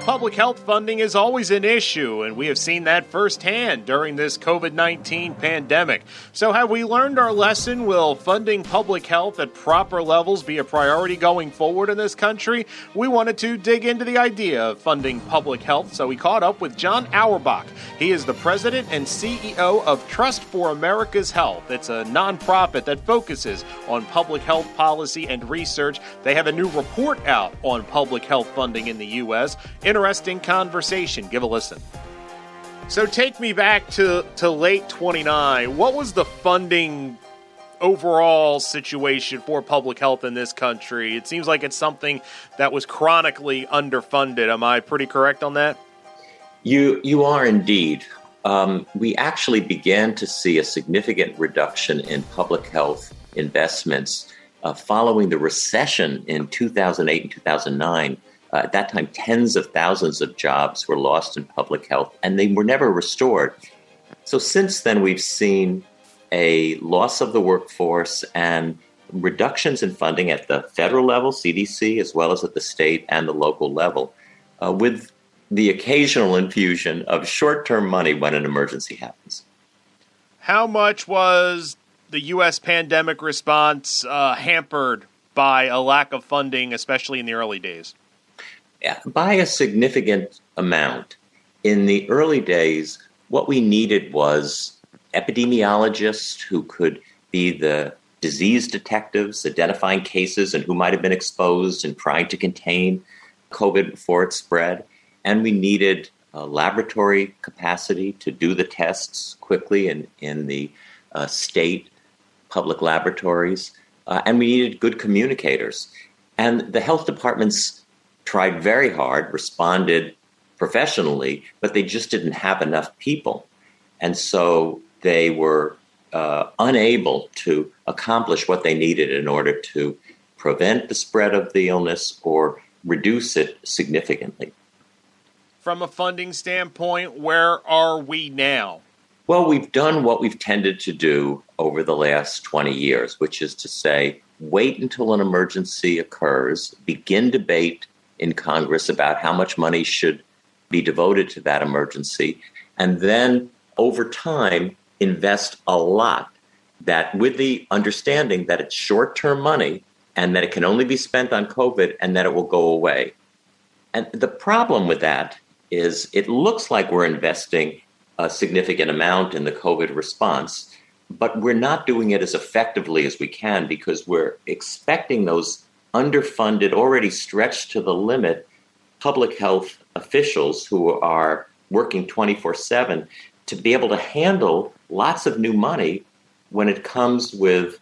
Public health funding is always an issue, and we have seen that firsthand during this COVID 19 pandemic. So, have we learned our lesson? Will funding public health at proper levels be a priority going forward in this country? We wanted to dig into the idea of funding public health, so we caught up with John Auerbach. He is the president and CEO of Trust for America's Health. It's a nonprofit that focuses on public health policy and research. They have a new report out on public health funding in the U.S interesting conversation. Give a listen. So take me back to, to late 29. What was the funding overall situation for public health in this country? It seems like it's something that was chronically underfunded. Am I pretty correct on that? You you are indeed. Um, we actually began to see a significant reduction in public health investments uh, following the recession in 2008 and 2009 uh, at that time, tens of thousands of jobs were lost in public health, and they were never restored. So since then, we've seen a loss of the workforce and reductions in funding at the federal level, CDC, as well as at the state and the local level, uh, with the occasional infusion of short term money when an emergency happens. How much was the U.S. pandemic response uh, hampered by a lack of funding, especially in the early days? By a significant amount. In the early days, what we needed was epidemiologists who could be the disease detectives identifying cases and who might have been exposed and trying to contain COVID before it spread. And we needed laboratory capacity to do the tests quickly in, in the uh, state public laboratories. Uh, and we needed good communicators. And the health departments tried very hard, responded professionally, but they just didn't have enough people. And so they were uh, unable to accomplish what they needed in order to prevent the spread of the illness or reduce it significantly. From a funding standpoint, where are we now? Well, we've done what we've tended to do over the last 20 years, which is to say, wait until an emergency occurs, begin debate in Congress about how much money should be devoted to that emergency, and then over time invest a lot that with the understanding that it's short term money and that it can only be spent on COVID and that it will go away. And the problem with that is it looks like we're investing a significant amount in the COVID response, but we're not doing it as effectively as we can because we're expecting those underfunded, already stretched to the limit public health officials who are working 24 7 to be able to handle lots of new money when it comes with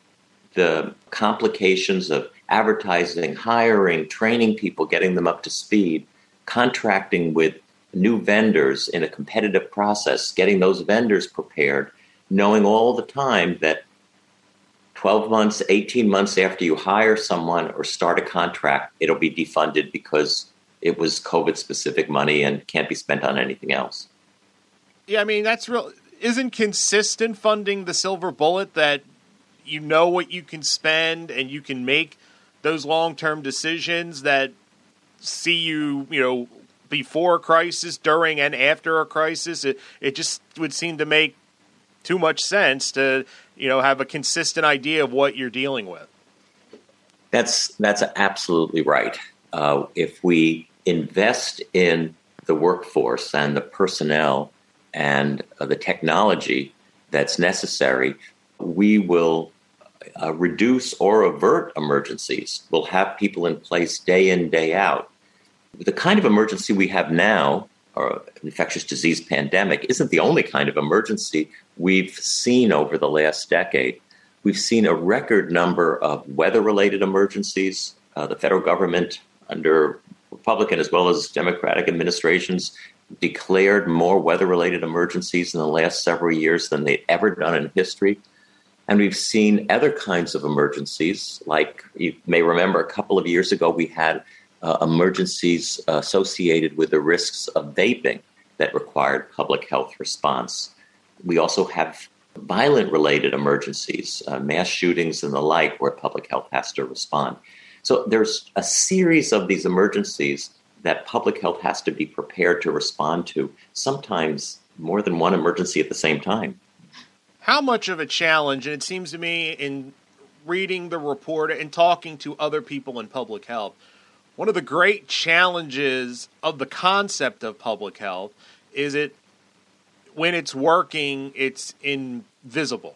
the complications of advertising, hiring, training people, getting them up to speed, contracting with new vendors in a competitive process, getting those vendors prepared, knowing all the time that 12 months, 18 months after you hire someone or start a contract, it'll be defunded because it was COVID specific money and can't be spent on anything else. Yeah, I mean, that's real. Isn't consistent funding the silver bullet that you know what you can spend and you can make those long term decisions that see you, you know, before a crisis, during and after a crisis? It, it just would seem to make too much sense to you know have a consistent idea of what you're dealing with. That's that's absolutely right. Uh, if we invest in the workforce and the personnel and uh, the technology that's necessary, we will uh, reduce or avert emergencies. We'll have people in place day in, day out. The kind of emergency we have now or infectious disease pandemic isn't the only kind of emergency we've seen over the last decade. We've seen a record number of weather related emergencies. Uh, the federal government, under Republican as well as Democratic administrations, declared more weather related emergencies in the last several years than they'd ever done in history. And we've seen other kinds of emergencies, like you may remember a couple of years ago, we had uh, emergencies associated with the risks of vaping that required public health response. we also have violent related emergencies, uh, mass shootings and the like, where public health has to respond. So there's a series of these emergencies that public health has to be prepared to respond to, sometimes more than one emergency at the same time. How much of a challenge, and it seems to me in reading the report and talking to other people in public health, one of the great challenges of the concept of public health is it when it's working, it's invisible.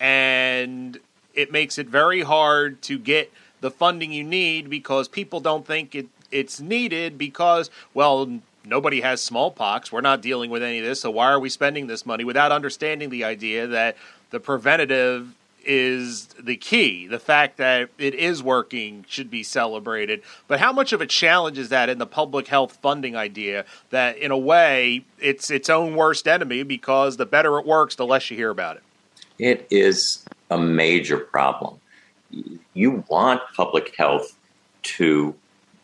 And it makes it very hard to get the funding you need because people don't think it, it's needed because, well, nobody has smallpox. We're not dealing with any of this, so why are we spending this money without understanding the idea that the preventative is the key. The fact that it is working should be celebrated. But how much of a challenge is that in the public health funding idea that in a way it's its own worst enemy because the better it works, the less you hear about it? It is a major problem. You want public health to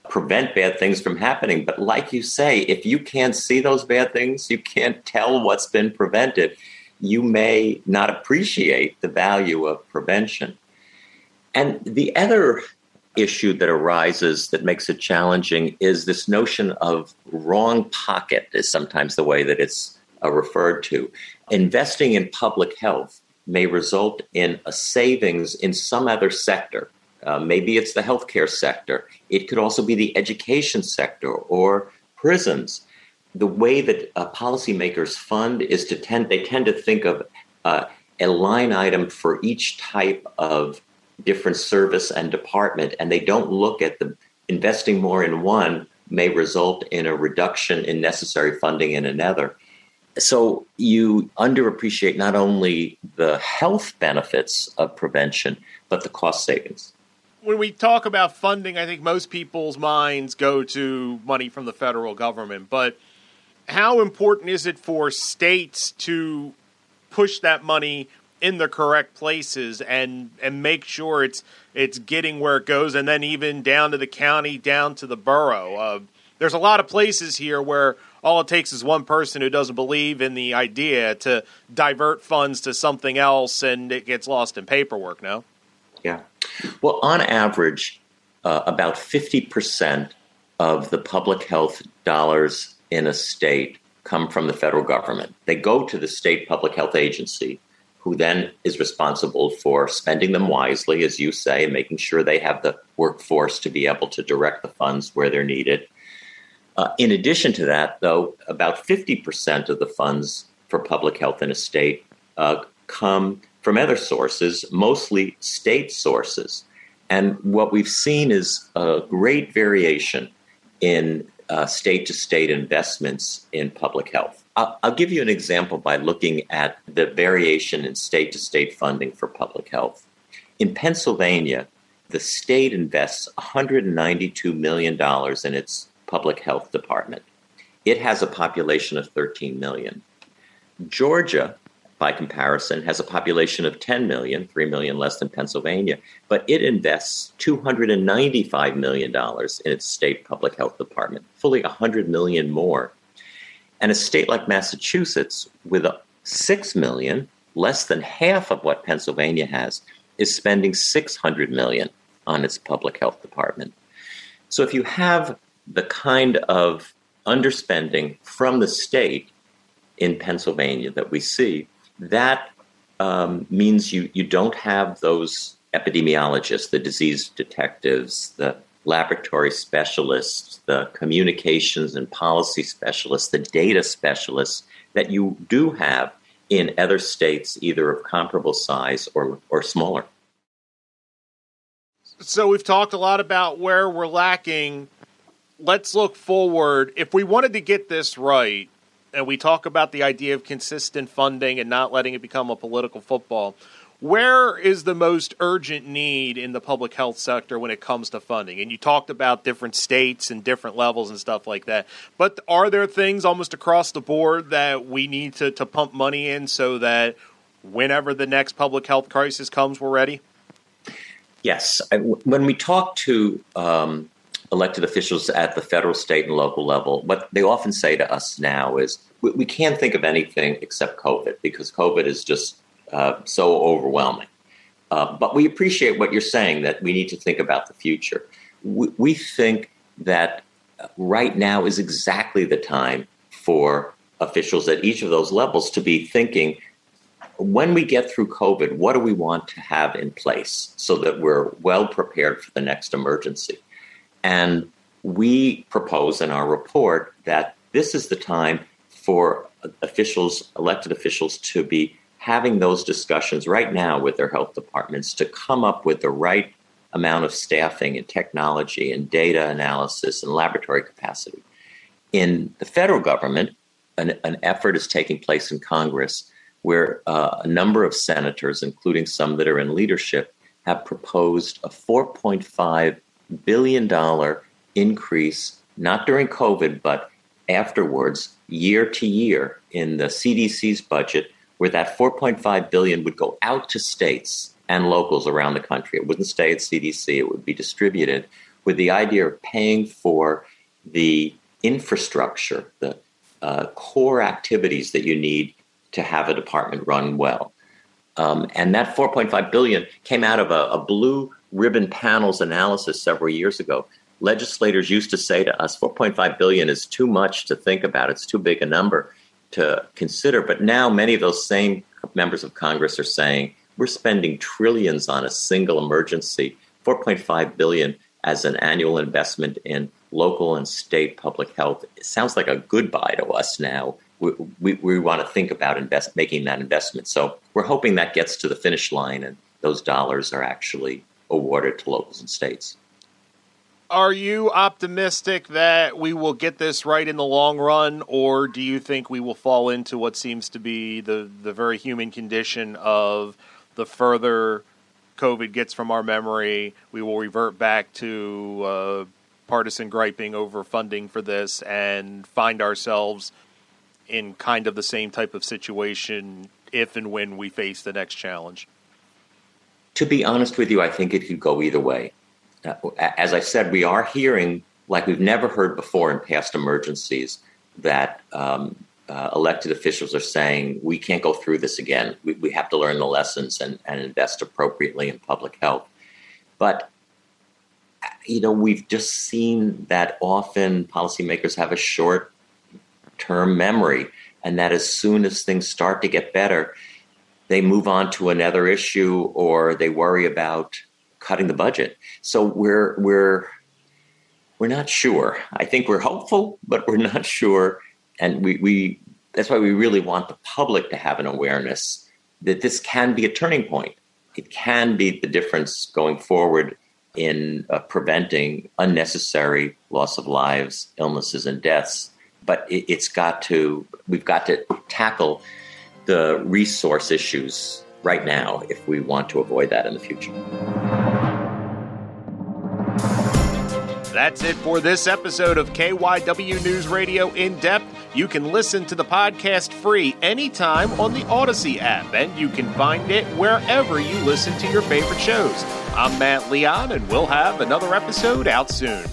prevent bad things from happening. But like you say, if you can't see those bad things, you can't tell what's been prevented you may not appreciate the value of prevention. And the other issue that arises that makes it challenging is this notion of wrong pocket, is sometimes the way that it's uh, referred to. Investing in public health may result in a savings in some other sector. Uh, maybe it's the healthcare sector. It could also be the education sector or prisons the way that uh, policymakers fund is to tend they tend to think of uh, a line item for each type of different service and department, and they don't look at the investing more in one may result in a reduction in necessary funding in another. So you underappreciate not only the health benefits of prevention, but the cost savings. When we talk about funding, I think most people's minds go to money from the federal government, but how important is it for states to push that money in the correct places and and make sure it's it's getting where it goes, and then even down to the county, down to the borough. Uh, there's a lot of places here where all it takes is one person who doesn't believe in the idea to divert funds to something else, and it gets lost in paperwork. No. Yeah. Well, on average, uh, about fifty percent of the public health dollars in a state come from the federal government. They go to the state public health agency, who then is responsible for spending them wisely, as you say, and making sure they have the workforce to be able to direct the funds where they're needed. Uh, in addition to that, though, about 50% of the funds for public health in a state uh, come from other sources, mostly state sources. And what we've seen is a great variation in state to state investments in public health. I'll, I'll, give you an example by looking at the variation in state to state funding for public health. In Pennsylvania, the state invests $192 million in its public health department. It has a population of 13 million. Georgia by comparison, has a population of 10 million, 3 million less than Pennsylvania, but it invests $295 million in its state public health department, fully 100 million more. And a state like Massachusetts, with 6 million, less than half of what Pennsylvania has, is spending 600 million on its public health department. So if you have the kind of underspending from the state in Pennsylvania that we see, that um, means you, you don't have those epidemiologists, the disease detectives, the laboratory specialists, the communications and policy specialists, the data specialists that you do have in other states, either of comparable size or, or smaller. So we've talked a lot about where we're lacking. Let's look forward. If we wanted to get this right, and we talk about the idea of consistent funding and not letting it become a political football. Where is the most urgent need in the public health sector when it comes to funding? And you talked about different states and different levels and stuff like that. But are there things almost across the board that we need to, to pump money in so that whenever the next public health crisis comes, we're ready? Yes. When we talk to um, elected officials at the federal, state, and local level, what they often say to us now is we, we can't think of anything except COVID because COVID is just uh, so overwhelming. Uh, but we appreciate what you're saying that we need to think about the future. We, we think that right now is exactly the time for officials at each of those levels to be thinking when we get through COVID, what do we want to have in place so that we're well prepared for the next emergency? And we propose in our report that this is the time for officials, elected officials, to be having those discussions right now with their health departments to come up with the right amount of staffing and technology and data analysis and laboratory capacity. In the federal government, an, an effort is taking place in Congress where uh, a number of senators, including some that are in leadership, have proposed a $4.5 billion dollar increase, not during COVID, but afterwards, year to year, in the CDC's budget, where that 4.5 billion would go out to states and locals around the country. It wouldn't stay at CDC, it would be distributed with the idea of paying for the infrastructure, the uh, core activities that you need to have a department run well. Um, and that 4.5 billion came out of a, a blue ribbon panels analysis several years ago. Legislators used to say to us, 4.5 billion is too much to think about. It's too big a number to consider. But now many of those same members of Congress are saying we're spending trillions on a single emergency. 4.5 billion as an annual investment in local and state public health it sounds like a goodbye to us now. We, we, we want to think about invest, making that investment. So we're hoping that gets to the finish line and those dollars are actually awarded to locals and states. Are you optimistic that we will get this right in the long run, or do you think we will fall into what seems to be the, the very human condition of the further COVID gets from our memory, we will revert back to uh, partisan griping over funding for this and find ourselves in kind of the same type of situation if and when we face the next challenge? To be honest with you, I think it could go either way. Uh, as I said, we are hearing, like we've never heard before in past emergencies, that um, uh, elected officials are saying we can't go through this again. We, we have to learn the lessons and, and invest appropriately in public health. But you know, we've just seen that often policymakers have a short term memory, and that as soon as things start to get better, they move on to another issue or they worry about cutting the budget. So we're we're we're not sure. I think we're hopeful, but we're not sure. And we, we that's why we really want the public to have an awareness that this can be a turning point. It can be the difference going forward in uh, preventing unnecessary loss of lives, illnesses, and deaths. But it, it's got to, we've got to tackle the resource issues right now if we want to avoid that in the future. That's it for this episode of KYW News Radio In Depth. You can listen to the podcast free anytime on the Audacy app, and you can find it wherever you listen to your favorite shows. I'm Matt Leon, and we'll have another episode out soon.